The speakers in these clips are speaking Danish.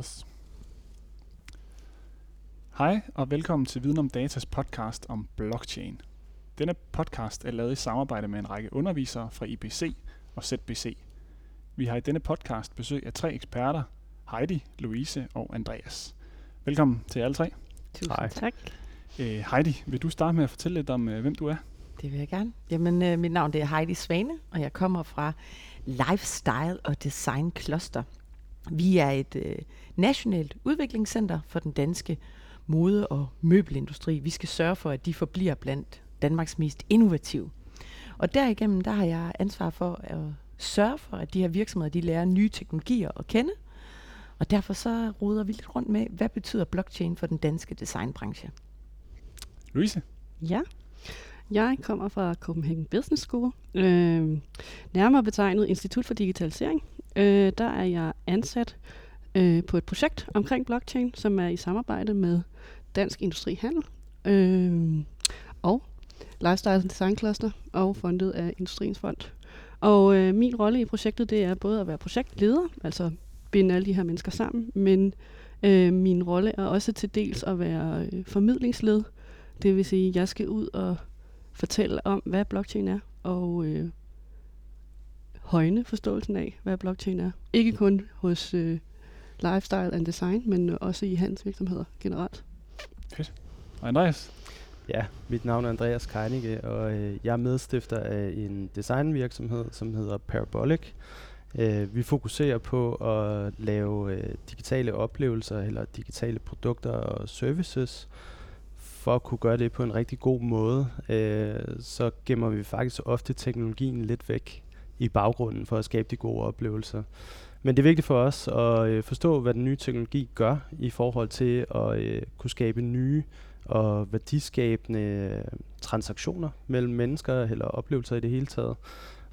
Yes. Hej og velkommen til Viden om Datas podcast om blockchain. Denne podcast er lavet i samarbejde med en række undervisere fra IBC og ZBC. Vi har i denne podcast besøg af tre eksperter, Heidi, Louise og Andreas. Velkommen til alle tre. Tusind Hej. tak. Øh, Heidi, vil du starte med at fortælle lidt om, øh, hvem du er? Det vil jeg gerne. Jamen, øh, mit navn det er Heidi Svane, og jeg kommer fra Lifestyle og Design Cluster. Vi er et øh, nationalt udviklingscenter for den danske mode- og møbelindustri. Vi skal sørge for, at de forbliver blandt Danmarks mest innovative. Og derigennem, der har jeg ansvar for at sørge for, at de her virksomheder, de lærer nye teknologier at kende. Og derfor så roder vi lidt rundt med, hvad betyder blockchain for den danske designbranche? Louise? Ja, jeg kommer fra Copenhagen Business School, øh, nærmere betegnet Institut for Digitalisering. Øh, der er jeg ansat øh, på et projekt omkring blockchain, som er i samarbejde med Dansk Industri Handel øh, og Lifestyle Design Cluster og fundet af Industriens Fond. Og øh, min rolle i projektet, det er både at være projektleder, altså binde alle de her mennesker sammen, men øh, min rolle er også til dels at være øh, formidlingsled, det vil sige, at jeg skal ud og fortælle om, hvad blockchain er, og øh, højne forståelsen af, hvad blockchain er. Ikke kun hos øh, lifestyle and design, men også i hans virksomheder generelt. Og Andreas? Ja, mit navn er Andreas Keinicke, og øh, jeg er medstifter af en designvirksomhed, som hedder Parabolic. Øh, vi fokuserer på at lave øh, digitale oplevelser eller digitale produkter og services. For at kunne gøre det på en rigtig god måde, øh, så gemmer vi faktisk ofte teknologien lidt væk i baggrunden for at skabe de gode oplevelser. Men det er vigtigt for os at øh, forstå, hvad den nye teknologi gør i forhold til at øh, kunne skabe nye og værdiskabende øh, transaktioner mellem mennesker eller oplevelser i det hele taget.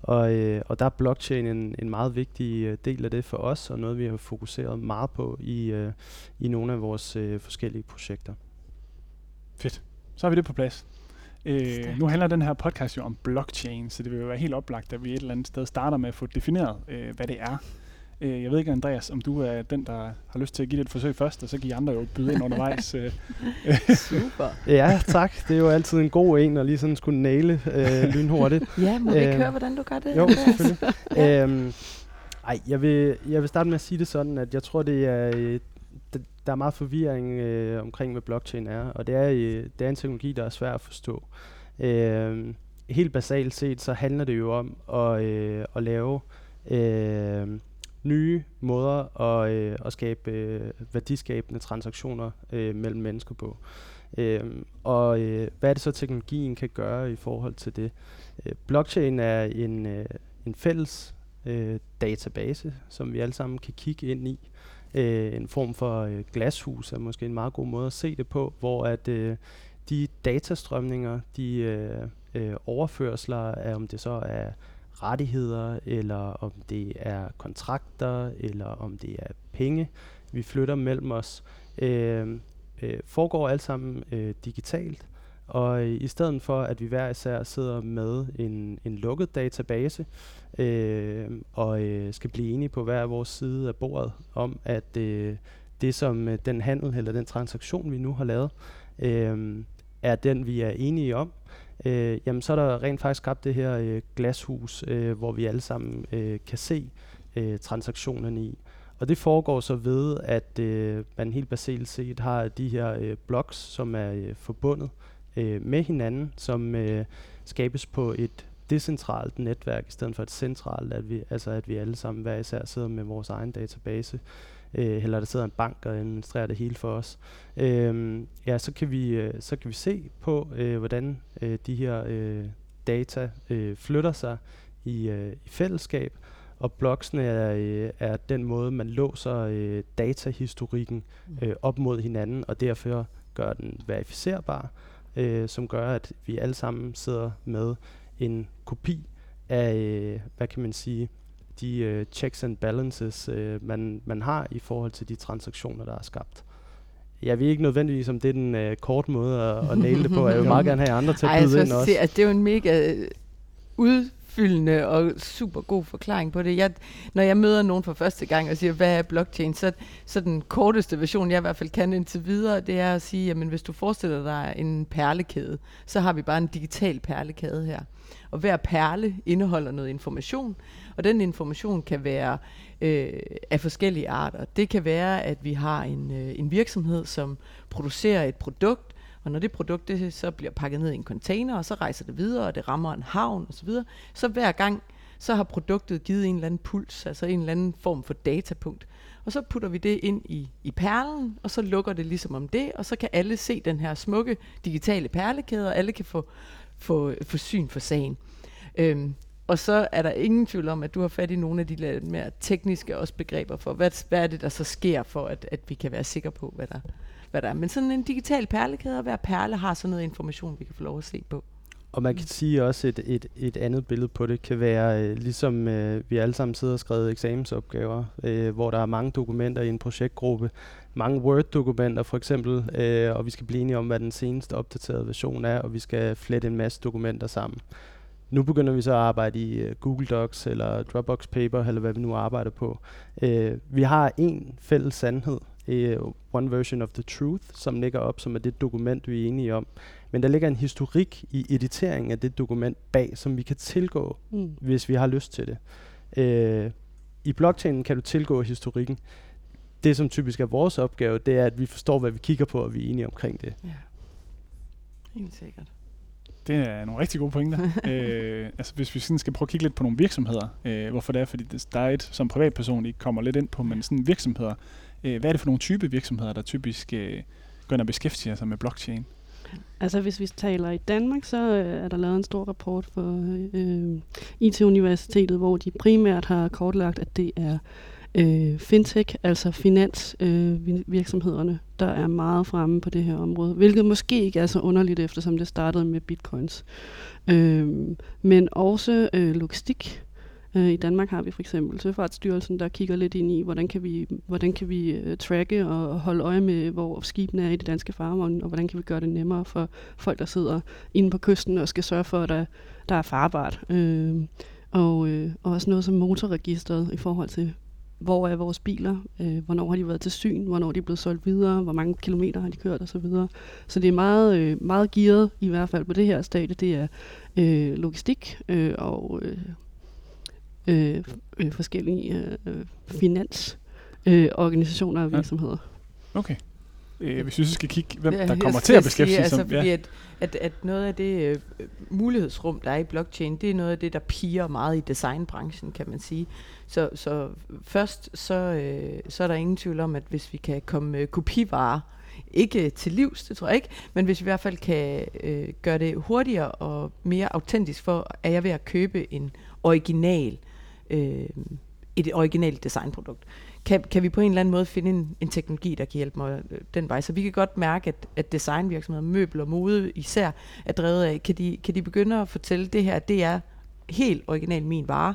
Og, øh, og der er blockchain en, en meget vigtig øh, del af det for os, og noget vi har fokuseret meget på i, øh, i nogle af vores øh, forskellige projekter. Fedt. Så har vi det på plads. Øh, nu handler den her podcast jo om blockchain, så det vil jo være helt oplagt, at vi et eller andet sted starter med at få defineret, øh, hvad det er. Øh, jeg ved ikke, Andreas, om du er den, der har lyst til at give det et forsøg først, og så kan I andre jo byde ind undervejs. Øh, Super. Ja, tak. Det er jo altid en god en at lige sådan skulle næle øh, lynhurtigt. Ja, må vi ikke Øh, høre, hvordan du gør det? Jo, selvfølgelig. øhm, ej, jeg vil, jeg vil starte med at sige det sådan, at jeg tror, det er, øh, der er meget forvirring øh, omkring, hvad blockchain er, og det er, øh, det er en teknologi, der er svær at forstå. Øh, helt basalt set, så handler det jo om at, øh, at lave øh, nye måder at, øh, at skabe øh, værdiskabende transaktioner øh, mellem mennesker på. Øh, og øh, hvad er det så, teknologien kan gøre i forhold til det? Øh, blockchain er en, øh, en fælles øh, database, som vi alle sammen kan kigge ind i. Øh, en form for øh, glashus er måske en meget god måde at se det på, hvor at øh, de datastrømninger, de øh, øh, overførsler af, om det så er rettigheder, eller om det er kontrakter, eller om det er penge, vi flytter mellem os, øh, øh, foregår alt sammen øh, digitalt. Og øh, i stedet for, at vi hver især sidder med en, en lukket database, øh, og øh, skal blive enige på hver vores side af bordet om, at øh, det som øh, den handel eller den transaktion, vi nu har lavet, øh, er den, vi er enige om, øh, jamen så er der rent faktisk skabt det her øh, glashus, øh, hvor vi alle sammen øh, kan se øh, transaktionerne i. Og det foregår så ved, at øh, man helt basalt set har de her øh, blocks, som er øh, forbundet øh, med hinanden, som øh, skabes på et decentralt netværk i stedet for et centralt, at vi, altså at vi alle sammen hver især sidder med vores egen database, øh, eller der sidder en bank og administrerer det hele for os. Øh, ja, så kan vi øh, så kan vi se på, øh, hvordan øh, de her øh, data øh, flytter sig i, øh, i fællesskab, og blocksene er, øh, er den måde, man låser øh, datahistorikken øh, op mod hinanden, og derfor gør den verificerbar, øh, som gør, at vi alle sammen sidder med en kopi af, øh, hvad kan man sige, de øh, checks and balances, øh, man, man har i forhold til de transaktioner, der er skabt. Jeg ved ikke nødvendigvis, om det er den øh, korte måde at, at næle det på. Jeg vil meget gerne have andre til at byde ind også sige, at det er jo en mega udfyldende og super god forklaring på det. Jeg, når jeg møder nogen for første gang og siger, hvad er blockchain, så, så den korteste version, jeg i hvert fald kan indtil videre, det er at sige, jamen hvis du forestiller dig en perlekæde, så har vi bare en digital perlekæde her. Og hver perle indeholder noget information, og den information kan være øh, af forskellige arter. Det kan være, at vi har en, øh, en virksomhed, som producerer et produkt, og når det produkt det så bliver pakket ned i en container, og så rejser det videre, og det rammer en havn osv., så, så hver gang, så har produktet givet en eller anden puls, altså en eller anden form for datapunkt. Og så putter vi det ind i, i perlen, og så lukker det ligesom om det, og så kan alle se den her smukke digitale perlekæde, og alle kan få, få, få syn for sagen. Øhm, og så er der ingen tvivl om, at du har fat i nogle af de lidt mere tekniske også begreber for, hvad, hvad er det, der så sker for, at, at vi kan være sikre på, hvad der, hvad der er. Men sådan en digital perlekæde, og hver perle har sådan noget information, vi kan få lov at se på. Og man kan sige også, et, et, et andet billede på det kan være, øh, ligesom øh, vi alle sammen sidder og skrevet eksamensopgaver, øh, hvor der er mange dokumenter i en projektgruppe, mange Word-dokumenter for eksempel, øh, og vi skal blive enige om, hvad den seneste opdaterede version er, og vi skal flette en masse dokumenter sammen. Nu begynder vi så at arbejde i øh, Google Docs eller Dropbox Paper, eller hvad vi nu arbejder på. Øh, vi har en fælles sandhed, uh, one version of the truth, som ligger op, som er det dokument, vi er enige om. Men der ligger en historik i editeringen af det dokument bag, som vi kan tilgå, mm. hvis vi har lyst til det. Uh, I blockchainen kan du tilgå historikken. Det, som typisk er vores opgave, det er, at vi forstår, hvad vi kigger på, og vi er enige omkring det. Ja, helt sikkert. Det er nogle rigtig gode pointer. øh, altså hvis vi sådan skal prøve at kigge lidt på nogle virksomheder, øh, hvorfor det er, fordi det, der er et, som privatperson, I kommer lidt ind på, men sådan virksomheder. Øh, hvad er det for nogle type virksomheder, der typisk øh, går ind og beskæftiger sig med blockchain? Altså hvis vi taler i Danmark, så øh, er der lavet en stor rapport for øh, IT-universitetet, hvor de primært har kortlagt, at det er øh, fintech, altså finansvirksomhederne, øh, der er meget fremme på det her område, hvilket måske ikke er så underligt, eftersom det startede med bitcoins. Øh, men også øh, logistik. Øh, I Danmark har vi for eksempel Søfartsstyrelsen, der kigger lidt ind i, hvordan kan vi, hvordan kan vi øh, tracke og holde øje med, hvor skibene er i det danske farvand, og hvordan kan vi gøre det nemmere for folk, der sidder inde på kysten og skal sørge for, at der, der er farbart. Øh, og, øh, og også noget som motorregistret i forhold til hvor er vores biler, øh, hvornår har de været til syn, hvornår er de blevet solgt videre, hvor mange kilometer har de kørt osv. Så, videre. så det er meget, øh, meget gearet, i hvert fald på det her stadie, det er øh, logistik øh, og øh, øh, øh, forskellige øh, finansorganisationer øh, og virksomheder. Ja. Okay. Øh, hvis vi så skal kigge, hvem der kommer til at beskæftige sig. Altså, fordi ja. at, at, at noget af det øh, mulighedsrum, der er i blockchain, det er noget af det, der piger meget i designbranchen, kan man sige. Så, så først så, øh, så er der ingen tvivl om, at hvis vi kan komme øh, kopivarer, ikke til livs, det tror jeg ikke, men hvis vi i hvert fald kan øh, gøre det hurtigere og mere autentisk for, at jeg ved at købe en original, øh, et originalt designprodukt, kan, kan vi på en eller anden måde finde en, en teknologi, der kan hjælpe mig øh, den vej. Så vi kan godt mærke, at, at designvirksomheder, møbel og mode især, er drevet af, kan de, kan de begynde at fortælle, det her, det er helt original min vare,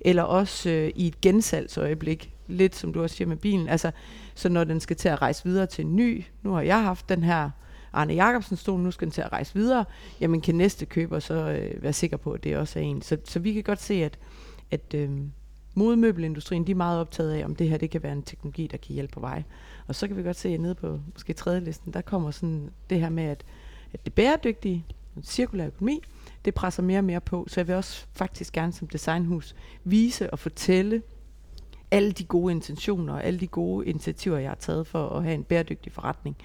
eller også øh, i et gensalgsøjeblik, lidt som du også siger med bilen, altså, så når den skal til at rejse videre til en ny, nu har jeg haft den her Arne Jacobsen stol, nu skal den til at rejse videre, jamen kan næste køber så øh, være sikker på, at det også er en. Så, så vi kan godt se, at, at øh, modemøbelindustrien, de er meget optaget af, om det her det kan være en teknologi, der kan hjælpe på vej. Og så kan vi godt se, at nede på måske tredje listen, der kommer sådan det her med, at, at det bæredygtige, cirkulær økonomi, det presser mere og mere på. Så jeg vil også faktisk gerne som designhus vise og fortælle alle de gode intentioner og alle de gode initiativer, jeg har taget for at have en bæredygtig forretning.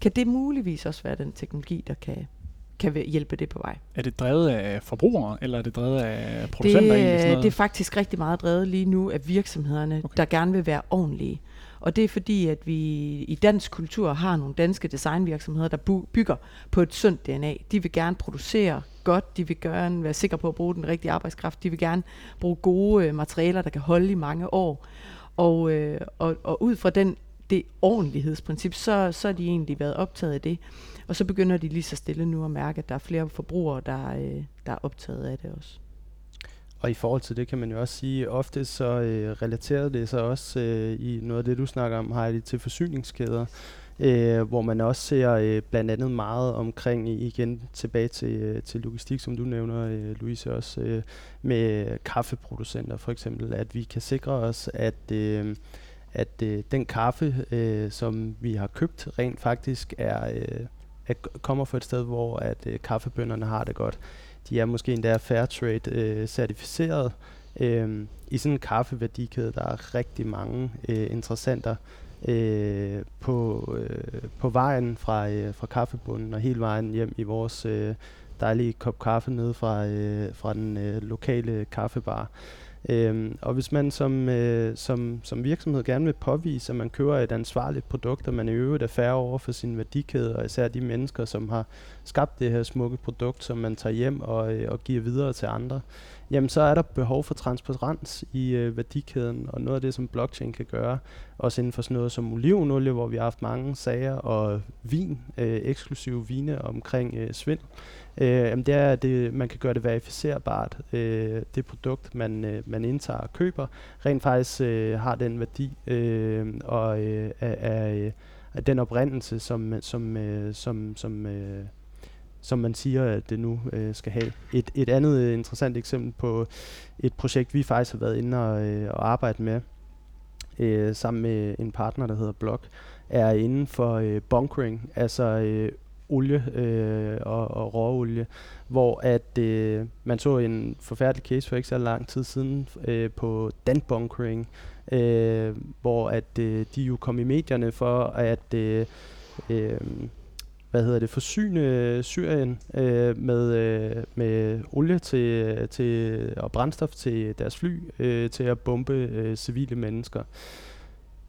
Kan det muligvis også være den teknologi, der kan kan hjælpe det på vej. Er det drevet af forbrugere, eller er det drevet af producenter? Det, sådan noget? det er faktisk rigtig meget drevet lige nu af virksomhederne, okay. der gerne vil være ordentlige. Og det er fordi, at vi i dansk kultur har nogle danske designvirksomheder, der bygger på et sundt DNA. De vil gerne producere godt, de vil gerne være sikre på at bruge den rigtige arbejdskraft, de vil gerne bruge gode øh, materialer, der kan holde i mange år. Og, øh, og, og ud fra den, det ordentlighedsprincip, så, så har de egentlig været optaget af det. Og så begynder de lige så stille nu at mærke, at der er flere forbrugere, der, øh, der er optaget af det også. Og i forhold til det kan man jo også sige, ofte så øh, relaterer det sig også øh, i noget af det, du snakker om, Heidi, til forsyningskæder. øh, hvor man også ser øh, blandt andet meget omkring, igen tilbage til, øh, til logistik, som du nævner, øh, Louise, også øh, med kaffeproducenter for eksempel, at vi kan sikre os, at øh, at øh, den kaffe, øh, som vi har købt, rent faktisk er, øh, at kommer fra et sted, hvor at øh, kaffebønderne har det godt. De er måske endda fair trade øh, certificeret. Øh, I sådan en kaffeværdikæde, der er rigtig mange øh, interessenter øh, på, øh, på vejen fra, øh, fra kaffebunden og hele vejen hjem i vores øh, dejlige kop kaffe nede fra, øh, fra den øh, lokale kaffebar. Øhm, og hvis man som, øh, som, som virksomhed gerne vil påvise, at man køber et ansvarligt produkt, og man i øvrigt er færre over for sin værdikæde, og især de mennesker, som har skabt det her smukke produkt, som man tager hjem og, øh, og giver videre til andre, jamen så er der behov for transparens i øh, værdikæden, og noget af det, som blockchain kan gøre, også inden for sådan noget som olivenolie, hvor vi har haft mange sager, og vin, øh, eksklusive vine omkring øh, svindel, øh, jamen det er, at det, man kan gøre det verificerbart, øh, det produkt, man, øh, man indtager og køber, rent faktisk øh, har den værdi øh, og øh, er, er, øh, er den oprindelse, som, som, øh, som, som, øh, som man siger, at det nu øh, skal have. Et, et andet øh, interessant eksempel på et projekt, vi faktisk har været inde og, øh, og arbejde med, øh, sammen med en partner, der hedder Block, er inden for øh, bunkering, altså øh, olie øh, og, og råolie, hvor at øh, man så en forfærdelig case for ikke så lang tid siden øh, på danbunkering, øh, hvor at øh, de jo kom i medierne for at øh, øh, hvad hedder det, forsyne Syrien øh, med, øh, med olie til, til, og brændstof til deres fly øh, til at bombe øh, civile mennesker.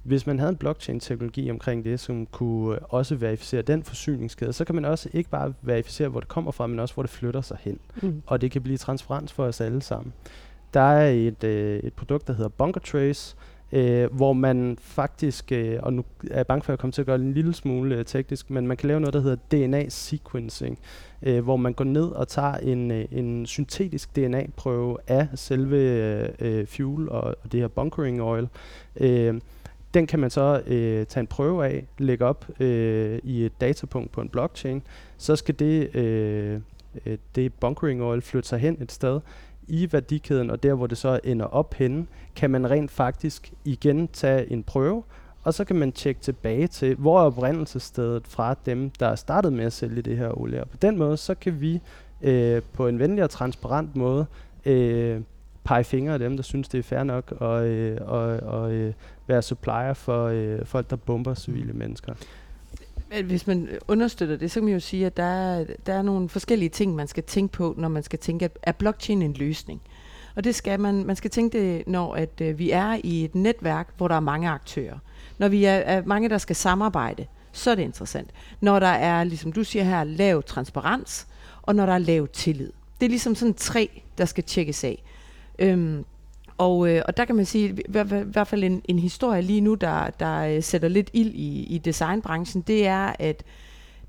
Hvis man havde en blockchain-teknologi omkring det, som kunne også verificere den forsyningskæde, så kan man også ikke bare verificere, hvor det kommer fra, men også, hvor det flytter sig hen. Mm. Og det kan blive transparent for os alle sammen. Der er et, øh, et produkt, der hedder Bunker Trace, øh, hvor man faktisk, øh, og nu er jeg bange for, at jeg kommer til at gøre det en lille smule øh, teknisk, men man kan lave noget, der hedder DNA-sequencing, øh, hvor man går ned og tager en, øh, en syntetisk DNA-prøve af selve øh, fuel og, og det her bunkering oil. Øh, den kan man så øh, tage en prøve af, lægge op øh, i et datapunkt på en blockchain. Så skal det, øh, øh det bunkering oil flytte sig hen et sted, i værdikæden, og der hvor det så ender op henne, kan man rent faktisk igen tage en prøve, og så kan man tjekke tilbage til, hvor er oprindelsesstedet fra dem, der er startet med at sælge det her olie. Og på den måde, så kan vi øh, på en venlig og transparent måde øh, pege fingre af dem, der synes, det er fair nok at øh, og, og, øh, være supplier for øh, folk, der bomber civile mennesker hvis man understøtter det, så kan man jo sige, at der er, der er nogle forskellige ting, man skal tænke på, når man skal tænke, at er blockchain en løsning? Og det skal man, man skal tænke det, når at, øh, vi er i et netværk, hvor der er mange aktører. Når vi er, er mange, der skal samarbejde, så er det interessant. Når der er, ligesom du siger her, lav transparens, og når der er lav tillid. Det er ligesom sådan tre, der skal tjekkes af. Øhm, og, øh, og der kan man sige, i hvert fald en, en historie lige nu, der, der øh, sætter lidt ild i, i designbranchen, det er, at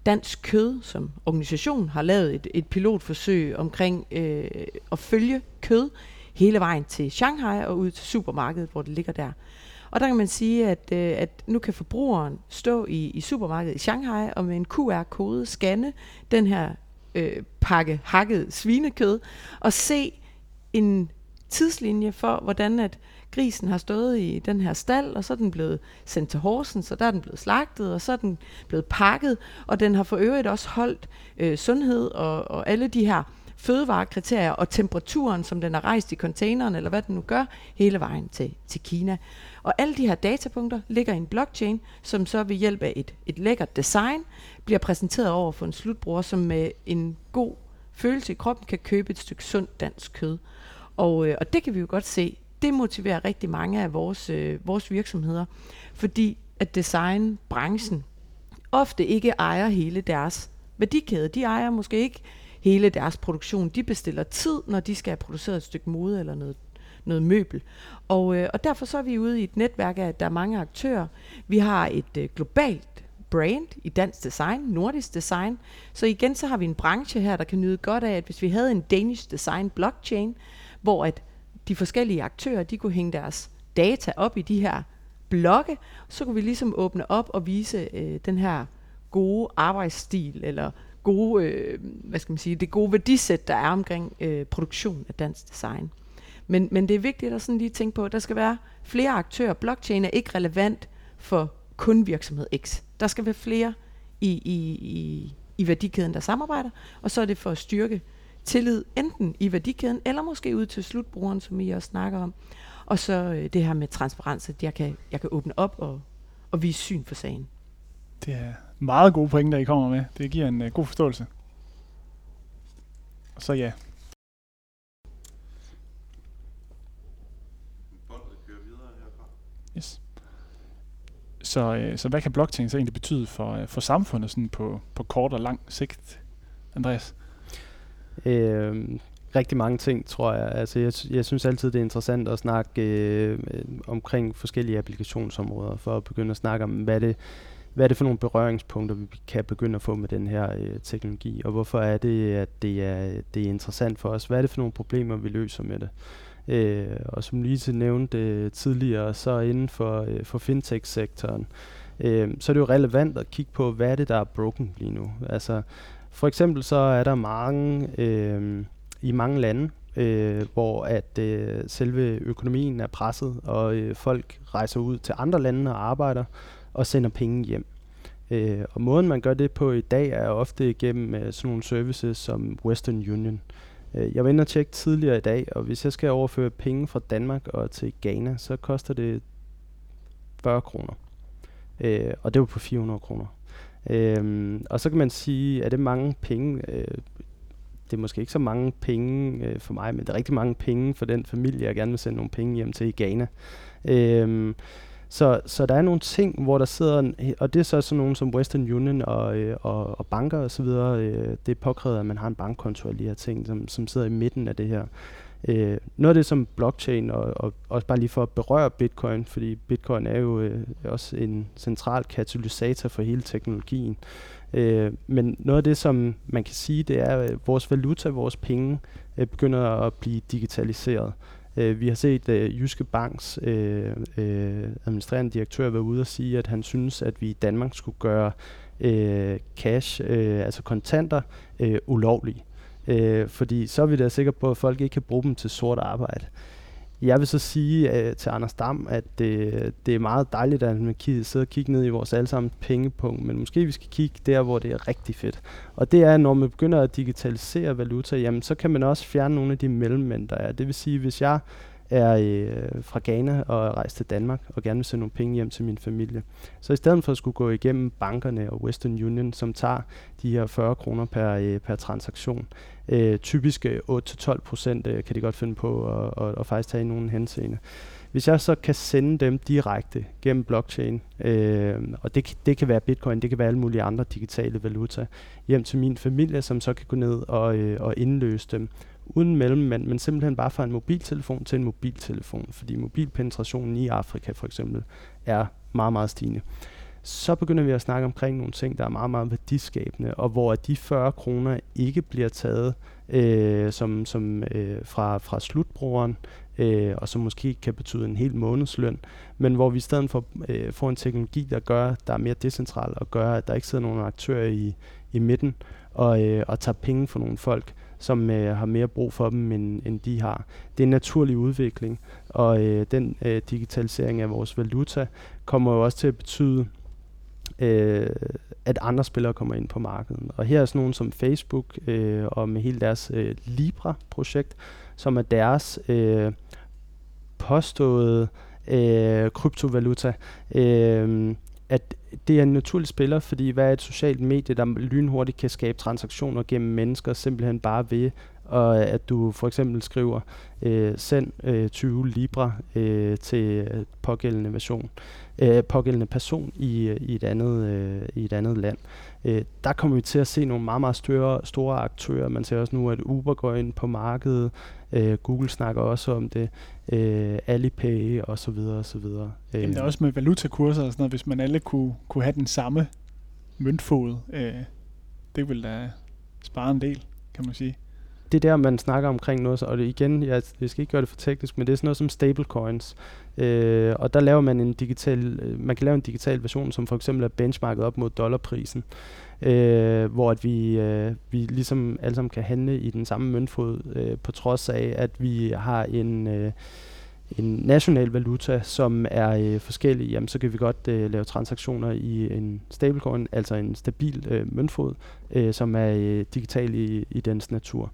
Dansk Kød som organisation har lavet et, et pilotforsøg omkring øh, at følge kød hele vejen til Shanghai og ud til supermarkedet, hvor det ligger der. Og der kan man sige, at, øh, at nu kan forbrugeren stå i, i supermarkedet i Shanghai og med en QR-kode scanne den her øh, pakke hakket svinekød og se en tidslinje for, hvordan at grisen har stået i den her stald, og så er den blevet sendt til Horsen, så der er den blevet slagtet, og så er den blevet pakket, og den har for øvrigt også holdt øh, sundhed og, og alle de her fødevarekriterier og temperaturen, som den har rejst i containeren, eller hvad den nu gør, hele vejen til, til Kina. Og alle de her datapunkter ligger i en blockchain, som så ved hjælp af et, et lækkert design bliver præsenteret over for en slutbruger, som med en god følelse i kroppen kan købe et stykke sundt dansk kød. Og, øh, og det kan vi jo godt se, det motiverer rigtig mange af vores, øh, vores virksomheder, fordi at designbranchen ofte ikke ejer hele deres værdikæde. De ejer måske ikke hele deres produktion. De bestiller tid, når de skal have produceret et stykke mode eller noget, noget møbel. Og, øh, og derfor så er vi ude i et netværk af, at der er mange aktører. Vi har et øh, globalt brand i dansk design, nordisk design. Så igen, så har vi en branche her, der kan nyde godt af, at hvis vi havde en Danish design blockchain, hvor at de forskellige aktører, de kunne hænge deres data op i de her blokke, så kunne vi ligesom åbne op og vise øh, den her gode arbejdsstil, eller gode, øh, hvad skal man sige, det gode værdisæt, der er omkring øh, produktion af dansk design. Men, men det er vigtigt at sådan lige tænke på, at der skal være flere aktører. Blockchain er ikke relevant for kun virksomhed X. Der skal være flere i, i, i, i værdikæden, der samarbejder, og så er det for at styrke tillid enten i værdikæden, eller måske ud til slutbrugeren, som I også snakker om. Og så øh, det her med transparens, at jeg kan, jeg kan åbne op og, og vise syn for sagen. Det er meget gode pointer, I kommer med. Det giver en uh, god forståelse. Og så ja. Yes. Så, øh, så hvad kan blockchain så egentlig betyde for, øh, for samfundet sådan på, på kort og lang sigt, Andreas? Øh, rigtig mange ting, tror jeg. Altså, jeg, jeg synes altid, det er interessant at snakke øh, omkring forskellige applikationsområder, for at begynde at snakke om, hvad det, hvad er det for nogle berøringspunkter, vi kan begynde at få med den her øh, teknologi, og hvorfor er det, at det er, det er interessant for os? Hvad er det for nogle problemer, vi løser med det? Øh, og som Lise nævnte øh, tidligere, så inden for, øh, for fintech-sektoren, øh, så er det jo relevant at kigge på, hvad er det, der er broken lige nu. Altså, for eksempel så er der mange øh, i mange lande, øh, hvor at øh, selve økonomien er presset, og øh, folk rejser ud til andre lande og arbejder og sender penge hjem. Øh, og måden man gør det på i dag er ofte igennem øh, sådan nogle services som Western Union. Øh, jeg var inde og tjekke tidligere i dag, og hvis jeg skal overføre penge fra Danmark og til Ghana, så koster det 40 kroner. Øh, og det var på 400 kroner. Øhm, og så kan man sige, er det mange penge? Øh, det er måske ikke så mange penge øh, for mig, men det er rigtig mange penge for den familie, jeg gerne vil sende nogle penge hjem til i Ghana. Øhm, så, så der er nogle ting, hvor der sidder, en, og det er så sådan nogle som Western Union og, øh, og, og banker og så videre, øh, det er påkrævet, at man har en bankkonto og de her ting, som, som sidder i midten af det her. Øh, noget af det som blockchain, og, og også bare lige for at berøre bitcoin, fordi bitcoin er jo øh, også en central katalysator for hele teknologien. Øh, men noget af det, som man kan sige, det er, at vores valuta, vores penge, øh, begynder at blive digitaliseret. Øh, vi har set uh, Jyske Banks uh, uh, administrerende direktør være ude og sige, at han synes, at vi i Danmark skulle gøre uh, cash, uh, altså kontanter, uh, ulovlige. Øh, fordi så er vi da sikre på, at folk ikke kan bruge dem til sort arbejde. Jeg vil så sige øh, til Anders Dam, at det, det er meget dejligt, at man kan sidde og kigge ned i vores allesammen pengepunkt, men måske vi skal kigge der, hvor det er rigtig fedt. Og det er, når man begynder at digitalisere valuta, jamen så kan man også fjerne nogle af de mellemmænd, der er. Det vil sige, hvis jeg er øh, fra Ghana og er rejst til Danmark og gerne vil sende nogle penge hjem til min familie. Så i stedet for at skulle gå igennem bankerne og Western Union, som tager de her 40 kroner per, øh, per transaktion, øh, typisk øh, 8-12 procent øh, kan de godt finde på at, at, at faktisk tage i nogle henseende. Hvis jeg så kan sende dem direkte gennem blockchain, øh, og det, det kan være bitcoin, det kan være alle mulige andre digitale valuta, hjem til min familie, som så kan gå ned og, øh, og indløse dem uden mellemmand, men simpelthen bare fra en mobiltelefon til en mobiltelefon, fordi mobilpenetrationen i Afrika for eksempel er meget, meget stigende. Så begynder vi at snakke omkring nogle ting, der er meget, meget værdiskabende, og hvor de 40 kroner ikke bliver taget øh, som, som øh, fra, fra slutbrugeren, øh, og som måske kan betyde en hel månedsløn, men hvor vi i stedet for øh, får en teknologi, der gør, der er mere decentral, og gør, at der ikke sidder nogen aktører i, i midten, og, øh, og tager penge fra nogle folk, som øh, har mere brug for dem, end, end de har. Det er en naturlig udvikling, og øh, den øh, digitalisering af vores valuta kommer jo også til at betyde, øh, at andre spillere kommer ind på markedet. Og her er sådan nogen som Facebook, øh, og med hele deres øh, Libra-projekt, som er deres øh, påståede øh, kryptovaluta, øh, at det er en naturlig spiller, fordi hvad er et socialt medie, der lynhurtigt kan skabe transaktioner gennem mennesker, simpelthen bare ved, og at du for eksempel skriver, øh, send øh, 20 libra øh, til øh, pågældende version, øh, pågældende person i, øh, i, et andet, øh, i et andet land. Øh, der kommer vi til at se nogle meget, meget større, store aktører. Man ser også nu, at Uber går ind på markedet, øh, Google snakker også om det, øh, Alipay og så videre og så videre. Øh. Jamen, der er også med valutakurser og sådan noget, hvis man alle kunne, kunne have den samme møntfod, øh, det ville da spare en del, kan man sige det er der, man snakker omkring noget, og det igen, jeg, jeg skal ikke gøre det for teknisk, men det er sådan noget som stablecoins. Øh, og der laver man en digital, øh, man kan lave en digital version, som for eksempel er benchmarket op mod dollarprisen, øh, hvor at vi, øh, vi ligesom alle sammen kan handle i den samme møntfod, øh, på trods af, at vi har en... Øh, en national valuta, som er øh, forskellig, jamen så kan vi godt øh, lave transaktioner i en stablecoin, altså en stabil øh, møntfod, øh, som er øh, digital i, i dens natur.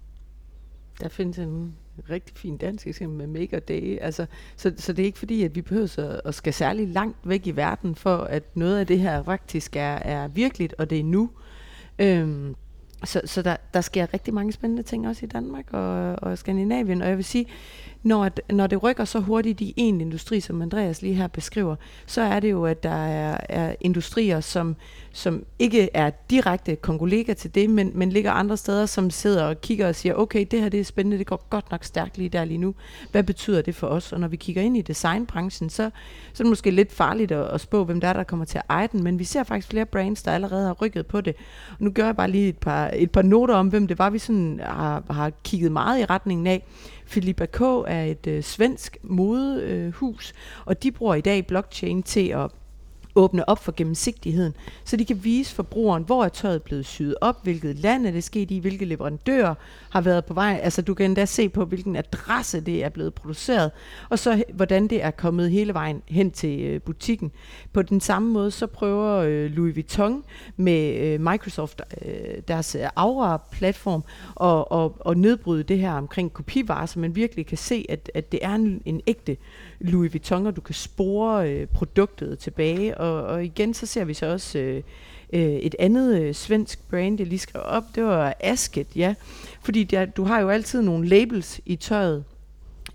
Der findes en rigtig fin dansk eksempel med Make Day. Altså, så, så det er ikke fordi, at vi behøver at, at skal særlig langt væk i verden, for at noget af det her faktisk er, er virkeligt, og det er nu. Øhm, så så der, der sker rigtig mange spændende ting også i Danmark og, og Skandinavien, og jeg vil sige, når, når det rykker så hurtigt i en industri, som Andreas lige her beskriver, så er det jo, at der er, er industrier, som, som ikke er direkte kongolega til det, men, men ligger andre steder, som sidder og kigger og siger, okay, det her det er spændende, det går godt nok stærkt lige der lige nu. Hvad betyder det for os? Og når vi kigger ind i designbranchen, så, så er det måske lidt farligt at, at spå, hvem der er, der kommer til at eje den, men vi ser faktisk flere brands, der allerede har rykket på det. Og nu gør jeg bare lige et par, et par noter om, hvem det var, vi sådan har, har kigget meget i retningen af. Filippa K. er et øh, svensk modehus, øh, og de bruger i dag blockchain til at åbne op for gennemsigtigheden, så de kan vise forbrugeren, hvor er tøjet blevet syet op, hvilket land er det sket i, hvilke leverandører har været på vej. Altså du kan endda se på, hvilken adresse det er blevet produceret, og så hvordan det er kommet hele vejen hen til øh, butikken. På den samme måde, så prøver øh, Louis Vuitton med øh, Microsoft, øh, deres øh, Aura-platform, at, at, at nedbryde det her omkring kopivarer, så man virkelig kan se, at, at det er en, en ægte Louis Vuitton, og du kan spore øh, produktet tilbage. Og, og igen, så ser vi så også øh, øh, et andet øh, svensk brand, jeg lige skrev op, det var Asket, ja. Fordi der, du har jo altid nogle labels i tøjet,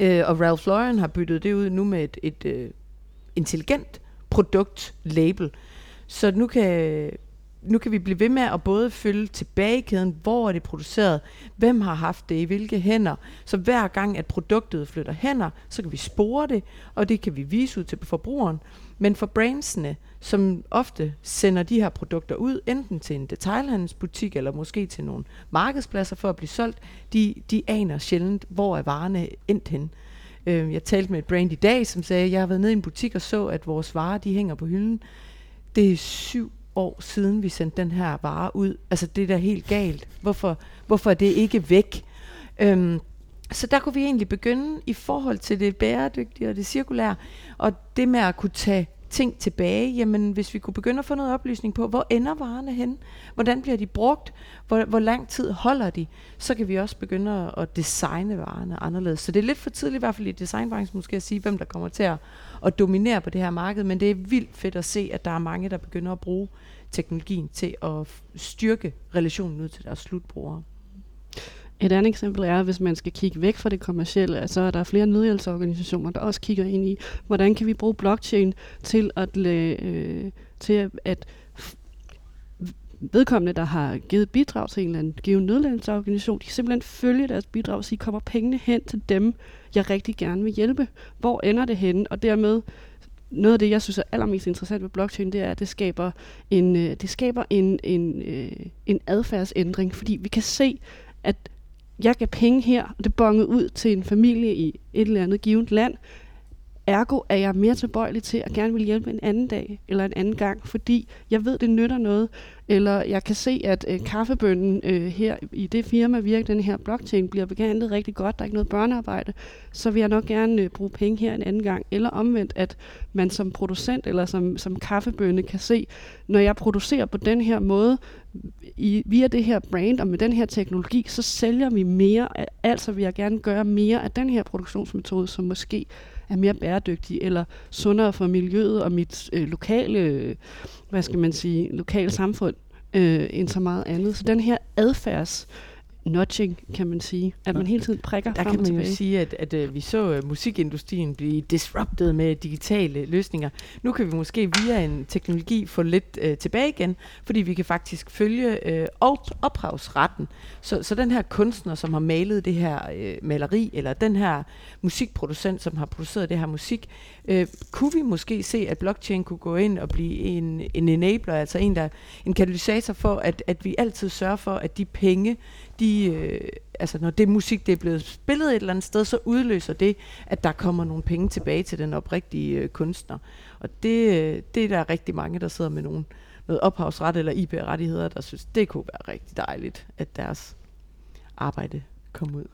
øh, og Ralph Lauren har byttet det ud nu med et, et øh, intelligent produktlabel. Så nu kan nu kan vi blive ved med at både følge tilbage i kæden, hvor er det produceret, hvem har haft det i hvilke hænder. Så hver gang, at produktet flytter hænder, så kan vi spore det, og det kan vi vise ud til forbrugeren. Men for brandsene, som ofte sender de her produkter ud, enten til en detailhandelsbutik eller måske til nogle markedspladser for at blive solgt, de, de aner sjældent, hvor er varerne endt hen. Øh, jeg talte med et brand i dag, som sagde, at jeg har været nede i en butik og så, at vores varer de hænger på hylden. Det er syv år siden, vi sendte den her vare ud. Altså, det er da helt galt. Hvorfor, hvorfor er det ikke væk? Øhm, så der kunne vi egentlig begynde i forhold til det bæredygtige og det cirkulære, og det med at kunne tage ting tilbage, jamen hvis vi kunne begynde at få noget oplysning på, hvor ender varerne hen? Hvordan bliver de brugt? Hvor, hvor lang tid holder de? Så kan vi også begynde at, at designe varerne anderledes. Så det er lidt for tidligt, i hvert fald i designbranchen måske at sige, hvem der kommer til at, at dominere på det her marked, men det er vildt fedt at se, at der er mange, der begynder at bruge teknologien til at styrke relationen ud til deres slutbrugere. Et andet eksempel er, hvis man skal kigge væk fra det kommercielle, så er der flere nødhjælpsorganisationer, der også kigger ind i, hvordan kan vi bruge blockchain til at, øh, til at vedkommende, der har givet bidrag til en eller anden givet nødhjælpsorganisation, de kan simpelthen følge deres bidrag og sige, kommer pengene hen til dem, jeg rigtig gerne vil hjælpe? Hvor ender det henne? Og dermed noget af det, jeg synes er allermest interessant ved blockchain, det er, at det skaber en, øh, det skaber en, en, øh, en adfærdsændring, fordi vi kan se, at jeg gav penge her, og det bongede ud til en familie i et eller andet givet land. Ergo er jeg mere tilbøjelig til at gerne vil hjælpe en anden dag eller en anden gang, fordi jeg ved, det nytter noget, eller jeg kan se, at øh, kaffebønnen øh, her i det firma via den her blockchain bliver behandlet rigtig godt, der er ikke noget børnearbejde, så vil jeg nok gerne øh, bruge penge her en anden gang. Eller omvendt, at man som producent eller som, som kaffebønne kan se, når jeg producerer på den her måde, i, via det her brand og med den her teknologi, så sælger vi mere. Altså vil jeg gerne gøre mere af den her produktionsmetode, som måske er mere bæredygtig eller sundere for miljøet og mit øh, lokale, hvad skal man sige, lokale samfund øh, end så meget andet. Så den her adfærds nudging, kan man sige. At man hele tiden prikker Der frem kan man tilbage. jo sige, at, at, at vi så uh, musikindustrien blive disrupted med digitale løsninger. Nu kan vi måske via en teknologi få lidt uh, tilbage igen, fordi vi kan faktisk følge uh, op- ophavsretten. Så, så den her kunstner, som har malet det her uh, maleri, eller den her musikproducent, som har produceret det her musik, uh, kunne vi måske se, at blockchain kunne gå ind og blive en, en enabler, altså en, der, en katalysator for, at, at vi altid sørger for, at de penge, de, øh, altså når det musik det er blevet spillet et eller andet sted, så udløser det, at der kommer nogle penge tilbage til den oprigtige øh, kunstner. Og det, øh, det er der rigtig mange, der sidder med nogle, noget ophavsret eller IP-rettigheder, der synes, det kunne være rigtig dejligt, at deres arbejde kom ud.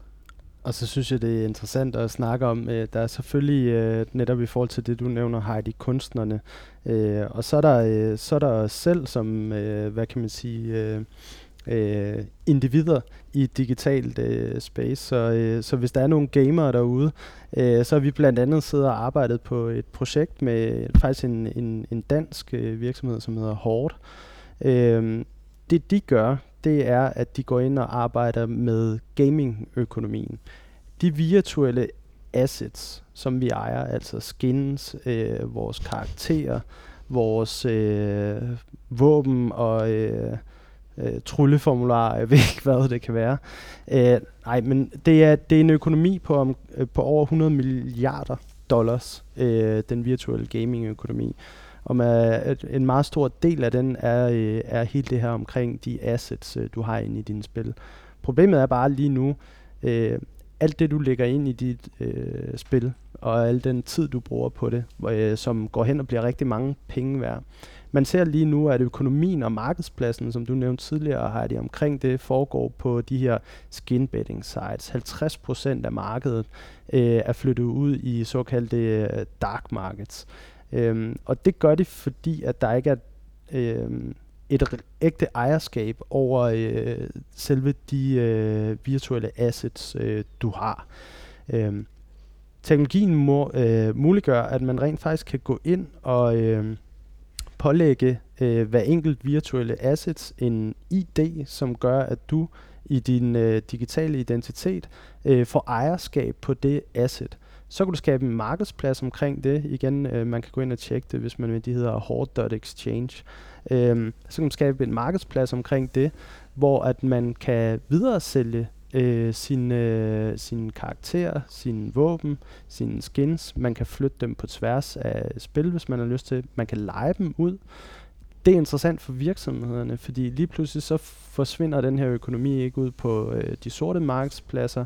Og så synes jeg, det er interessant at snakke om, øh, der er selvfølgelig øh, netop i forhold til det, du nævner, Heidi, kunstnerne. Øh, og så er, der, øh, så er der os selv som, øh, hvad kan man sige, øh, øh, individer i digitalt øh, space. Så, øh, så hvis der er nogle gamere derude, øh, så har vi blandt andet siddet og arbejdet på et projekt med faktisk en, en, en dansk øh, virksomhed, som hedder Horde. Øh, det de gør, det er, at de går ind og arbejder med gaming-økonomien. De virtuelle assets, som vi ejer, altså skins, øh, vores karakterer, vores øh, våben og øh, øh, trylleformular, jeg ved ikke, hvad det kan være. Øh, nej, men det er, det er en økonomi på, om, øh, på over 100 milliarder dollars, øh, den virtuelle gaming-økonomi. Og med, en meget stor del af den er, øh, er hele det her omkring de assets, øh, du har inde i dine spil. Problemet er bare lige nu, øh, alt det du lægger ind i dit øh, spil, og al den tid du bruger på det, øh, som går hen og bliver rigtig mange penge værd. Man ser lige nu, at økonomien og markedspladsen, som du nævnte tidligere, har det omkring det, foregår på de her skin betting sites. 50% af markedet øh, er flyttet ud i såkaldte øh, dark markets. Øhm, og det gør det, fordi at der ikke er Øh, et ægte ejerskab over øh, selve de øh, virtuelle assets, øh, du har. Øhm, teknologien må, øh, muliggør, at man rent faktisk kan gå ind og øh, pålægge øh, hver enkelt virtuelle assets en ID, som gør, at du i din øh, digitale identitet øh, får ejerskab på det asset. Så kan du skabe en markedsplads omkring det. Igen, øh, man kan gå ind og tjekke det, hvis man vil. De hedder Horde.exchange. Øh, så kan man skabe en markedsplads omkring det, hvor at man kan videre sælge øh, sine, øh, sine karakterer, sine våben, sine skins. Man kan flytte dem på tværs af spil, hvis man har lyst til. Man kan lege dem ud. Det er interessant for virksomhederne, fordi lige pludselig så forsvinder den her økonomi ikke ud på øh, de sorte markedspladser,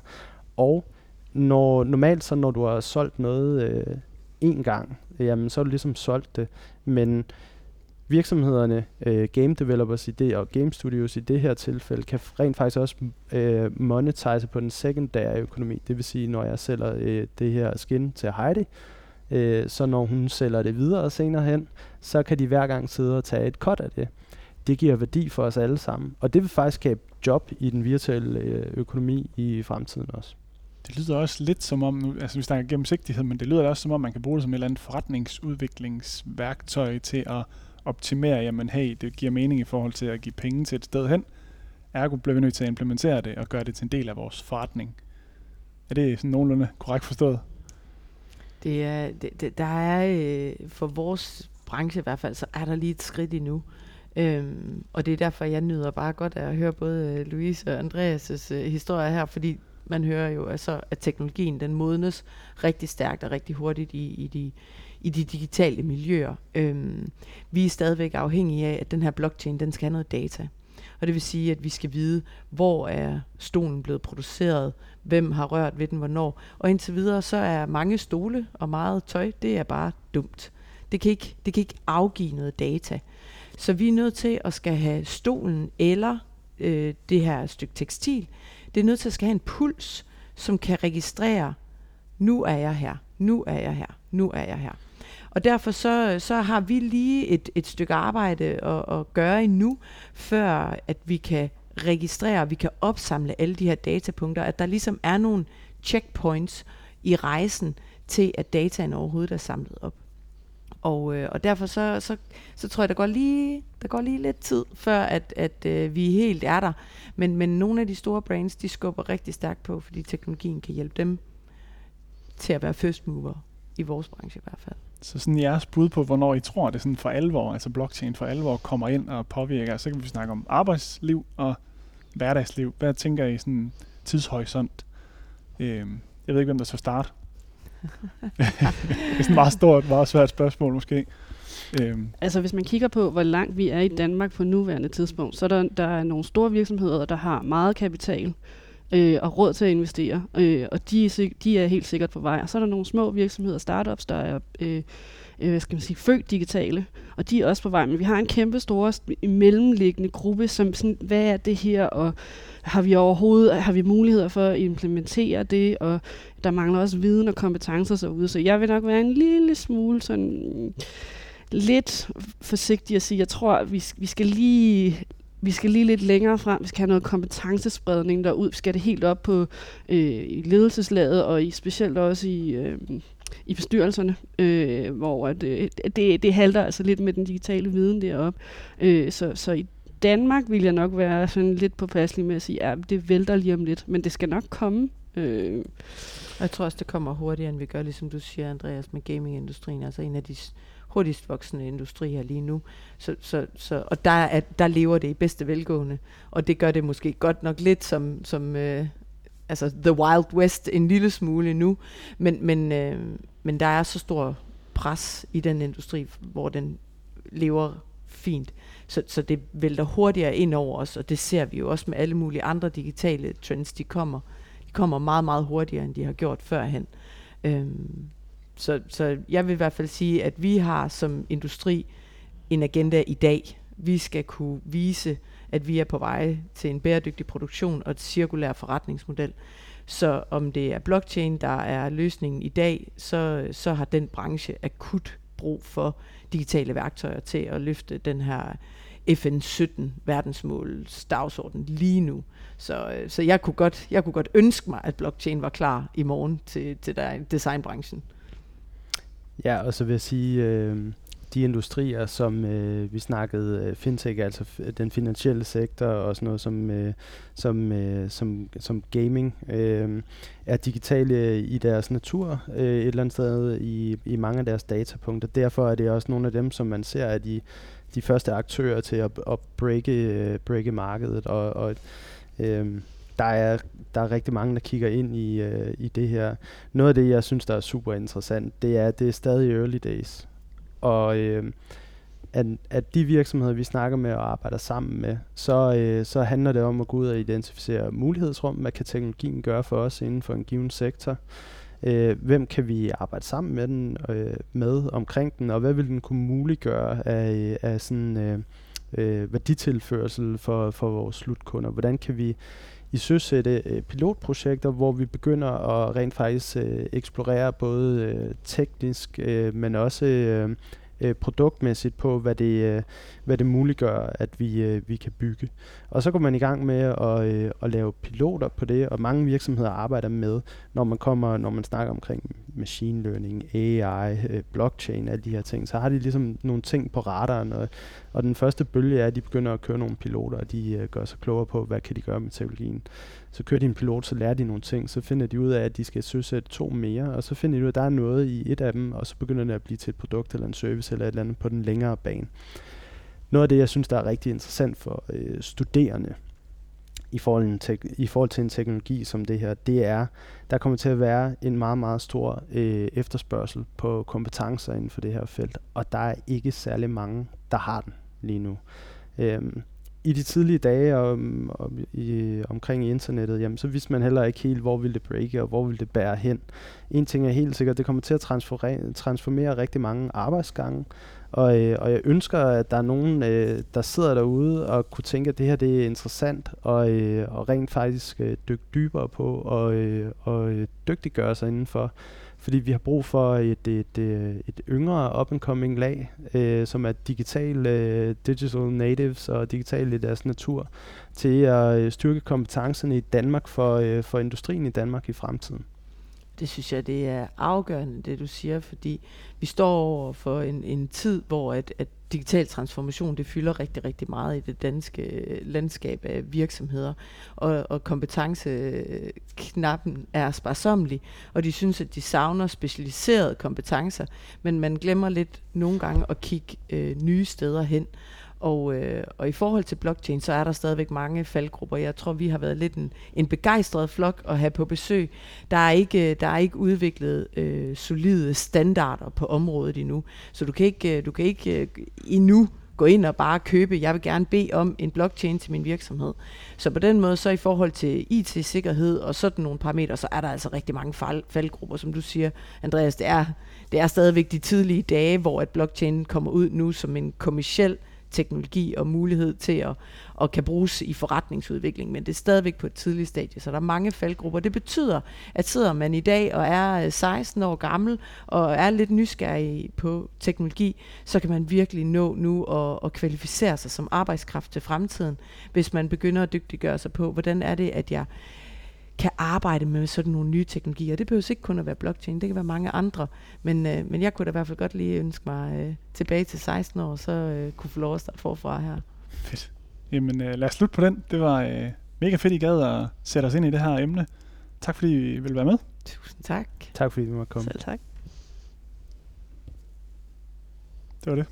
og når, normalt så når du har solgt noget øh, en gang, jamen så har du ligesom solgt det, men virksomhederne, øh, game developers i det, og game studios i det her tilfælde, kan rent faktisk også øh, monetize på den sekundære økonomi. Det vil sige, når jeg sælger øh, det her skin til Heidi, øh, så når hun sælger det videre senere hen, så kan de hver gang sidde og tage et cut af det. Det giver værdi for os alle sammen, og det vil faktisk skabe job i den virtuelle øh, økonomi i fremtiden også. Det lyder også lidt som om, nu, altså vi snakker gennemsigtighed, men det lyder også som om, man kan bruge det som et eller andet forretningsudviklingsværktøj til at optimere, jamen hey, det giver mening i forhold til at give penge til et sted hen. Ergo bliver vi nødt til at implementere det og gøre det til en del af vores forretning. Er det sådan nogenlunde korrekt forstået? Det er, det, det, der er, øh, for vores branche i hvert fald, så er der lige et skridt endnu. Øhm, og det er derfor, jeg nyder bare godt af at høre både øh, Louise og Andreas' øh, historier her, fordi man hører jo altså, at teknologien den modnes rigtig stærkt og rigtig hurtigt i, i, de, i de digitale miljøer. Øhm, vi er stadigvæk afhængige af, at den her blockchain den skal have noget data. Og det vil sige, at vi skal vide, hvor er stolen blevet produceret, hvem har rørt ved den, hvornår. Og indtil videre, så er mange stole og meget tøj, det er bare dumt. Det kan ikke, det kan ikke afgive noget data. Så vi er nødt til at skal have stolen eller øh, det her stykke tekstil, det er nødt til at skal have en puls, som kan registrere, nu er jeg her, nu er jeg her, nu er jeg her. Og derfor så, så har vi lige et, et stykke arbejde at, at gøre endnu, før at vi kan registrere, vi kan opsamle alle de her datapunkter, at der ligesom er nogle checkpoints i rejsen til, at dataen overhovedet er samlet op. Og, øh, og derfor så, så, så tror jeg, der går lige, der går lige lidt tid, før at, at øh, vi helt er der. Men, men nogle af de store brands, de skubber rigtig stærkt på, fordi teknologien kan hjælpe dem til at være first mover i vores branche i hvert fald. Så sådan jeres bud på, hvornår I tror, det sådan for alvor, altså blockchain for alvor kommer ind og påvirker, så kan vi snakke om arbejdsliv og hverdagsliv. Hvad tænker I sådan tidshorisont? Øh, jeg ved ikke, hvem der skal starte. det er sådan et meget stort, meget svært spørgsmål måske. Øhm. Altså hvis man kigger på, hvor langt vi er i Danmark på nuværende tidspunkt, så er der, der er nogle store virksomheder, der har meget kapital øh, og råd til at investere, øh, og de er, de er helt sikkert på vej. Og så er der nogle små virksomheder, startups, der er øh, øh, hvad skal man sige, født digitale, og de er også på vej. Men vi har en kæmpe stor mellemliggende gruppe, som sådan, hvad er det her, og har vi overhovedet, har vi muligheder for at implementere det, og der mangler også viden og kompetencer så ude. Så jeg vil nok være en lille smule sådan lidt forsigtig at sige, jeg tror, vi, vi skal lige vi skal lige lidt længere frem. Vi skal have noget kompetencespredning derud. Vi skal have det helt op på øh, i ledelseslaget, og i, specielt også i, øh, i bestyrelserne, øh, hvor at, øh, det, det halter altså lidt med den digitale viden deroppe. Øh, så, så i Danmark vil jeg nok være sådan lidt påpasselig med at sige, ja, det vælter lige om lidt, men det skal nok komme. Øh. Jeg tror også, det kommer hurtigere, end vi gør, ligesom du siger, Andreas, med gamingindustrien, altså en af de hurtigst voksende industrier lige nu. Så, så, så, og der, er, der lever det i bedste velgående, og det gør det måske godt nok lidt som, som øh, altså The Wild West en lille smule nu, men, men, øh, men der er så stor pres i den industri, hvor den lever fint. Så, så det vælter hurtigere ind over os, og det ser vi jo også med alle mulige andre digitale trends, de kommer. De kommer meget, meget hurtigere, end de har gjort førhen. Øhm, så, så jeg vil i hvert fald sige, at vi har som industri en agenda i dag. Vi skal kunne vise, at vi er på vej til en bæredygtig produktion og et cirkulær forretningsmodel. Så om det er blockchain, der er løsningen i dag, så, så har den branche akut brug for digitale værktøjer til at løfte den her FN 17 verdensmåls dagsorden lige nu. Så, så jeg, kunne godt, jeg kunne godt ønske mig, at blockchain var klar i morgen til, til der, designbranchen. Ja, og så vil jeg sige, øh, de industrier, som øh, vi snakkede, øh, fintech, altså den finansielle sektor og sådan noget som, øh, som, øh, som, som gaming, øh, er digitale i deres natur øh, et eller andet sted i, i mange af deres datapunkter. Derfor er det også nogle af dem, som man ser er de, de første aktører til at, at breake, øh, breake markedet. Og, og øh, der er, der er rigtig mange, der kigger ind i, øh, i det her. Noget af det, jeg synes, der er super interessant, det er, at det er stadig early days. Og øh, at, at de virksomheder, vi snakker med og arbejder sammen med, så, øh, så handler det om at gå ud og identificere mulighedsrum. Hvad kan teknologien gøre for os inden for en given sektor? Øh, hvem kan vi arbejde sammen med den øh, med omkring den, og hvad vil den kunne muliggøre af, af sådan øh, øh, værditilførsel for, for vores slutkunder? Hvordan kan vi i søsætte øh, pilotprojekter, hvor vi begynder at rent faktisk øh, eksplorere både øh, teknisk, øh, men også øh, øh, produktmæssigt på, hvad det, øh, hvad det muliggør, at vi, øh, vi kan bygge. Og så går man i gang med at, øh, at lave piloter på det, og mange virksomheder arbejder med, når man kommer, når man snakker omkring machine learning, AI, øh, blockchain, alle de her ting, så har de ligesom nogle ting på radaren, og, og den første bølge er, at de begynder at køre nogle piloter, og de øh, gør sig klogere på, hvad kan de gøre med teknologien. Så kører de en pilot, så lærer de nogle ting, så finder de ud af, at de skal søsætte to mere, og så finder de ud af, at der er noget i et af dem, og så begynder det at blive til et produkt eller en service eller et eller andet på den længere bane. Noget af det, jeg synes, der er rigtig interessant for øh, studerende i forhold, til, i forhold til en teknologi som det her, det er, der kommer til at være en meget, meget stor øh, efterspørgsel på kompetencer inden for det her felt, og der er ikke særlig mange, der har den lige nu. Øhm, i de tidlige dage om, om, i, omkring i internettet, jamen, så vidste man heller ikke helt, hvor ville det breake, og hvor ville det bære hen. En ting er helt sikkert, det kommer til at transformere, transformere rigtig mange arbejdsgange, og, øh, og jeg ønsker, at der er nogen, øh, der sidder derude og kunne tænke, at det her det er interessant, og, øh, og rent faktisk øh, dykke dybere på, og, øh, og øh, dygtiggøre sig indenfor fordi vi har brug for et, et, et, et yngre up-and-coming lag, øh, som er digital, øh, digital natives og digital i deres natur, til at øh, styrke kompetencerne i Danmark for, øh, for industrien i Danmark i fremtiden. Det synes jeg, det er afgørende, det du siger, fordi vi står over for en, en tid, hvor at, at digital transformation, det fylder rigtig, rigtig meget i det danske øh, landskab af virksomheder, og, og kompetenceknappen er sparsommelig, og de synes, at de savner specialiserede kompetencer, men man glemmer lidt nogle gange at kigge øh, nye steder hen. Og, øh, og i forhold til blockchain, så er der stadigvæk mange faldgrupper. Jeg tror, vi har været lidt en, en begejstret flok at have på besøg. Der er ikke, øh, der er ikke udviklet øh, solide standarder på området endnu. Så du kan ikke, øh, du kan ikke øh, endnu gå ind og bare købe, jeg vil gerne bede om en blockchain til min virksomhed. Så på den måde, så i forhold til IT-sikkerhed og sådan nogle parametre, så er der altså rigtig mange fald, faldgrupper, som du siger, Andreas. Det er, det er stadigvæk de tidlige dage, hvor at blockchain kommer ud nu som en kommersiel teknologi og mulighed til at, at kan bruges i forretningsudvikling, men det er stadigvæk på et tidligt stadie, så der er mange faldgrupper. Det betyder, at sidder man i dag og er øh, 16 år gammel og er lidt nysgerrig på teknologi, så kan man virkelig nå nu at, at kvalificere sig som arbejdskraft til fremtiden, hvis man begynder at dygtiggøre sig på, hvordan er det, at jeg kan arbejde med sådan nogle nye teknologier. Det behøver ikke kun at være blockchain, det kan være mange andre. Men, øh, men jeg kunne da i hvert fald godt lige ønske mig øh, tilbage til 16 år, så øh, kunne få lov at starte forfra her. Fedt. Jamen øh, lad os slutte på den. Det var øh, mega fedt, I gad at sætte os ind i det her emne. Tak fordi I ville være med. Tusind tak. Tak fordi vi måtte komme. Selv tak. Det var det.